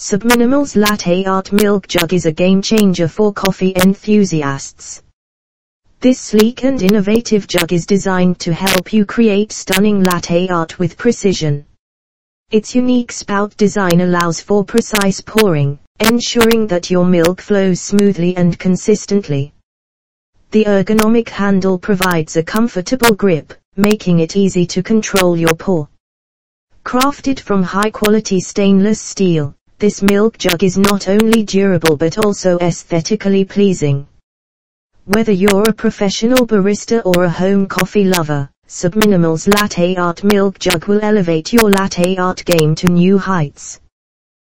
Subminimal's Latte Art Milk Jug is a game changer for coffee enthusiasts. This sleek and innovative jug is designed to help you create stunning latte art with precision. Its unique spout design allows for precise pouring, ensuring that your milk flows smoothly and consistently. The ergonomic handle provides a comfortable grip, making it easy to control your pour. Crafted from high-quality stainless steel, this milk jug is not only durable but also aesthetically pleasing. Whether you're a professional barista or a home coffee lover, Subminimal's Latte Art Milk Jug will elevate your latte art game to new heights.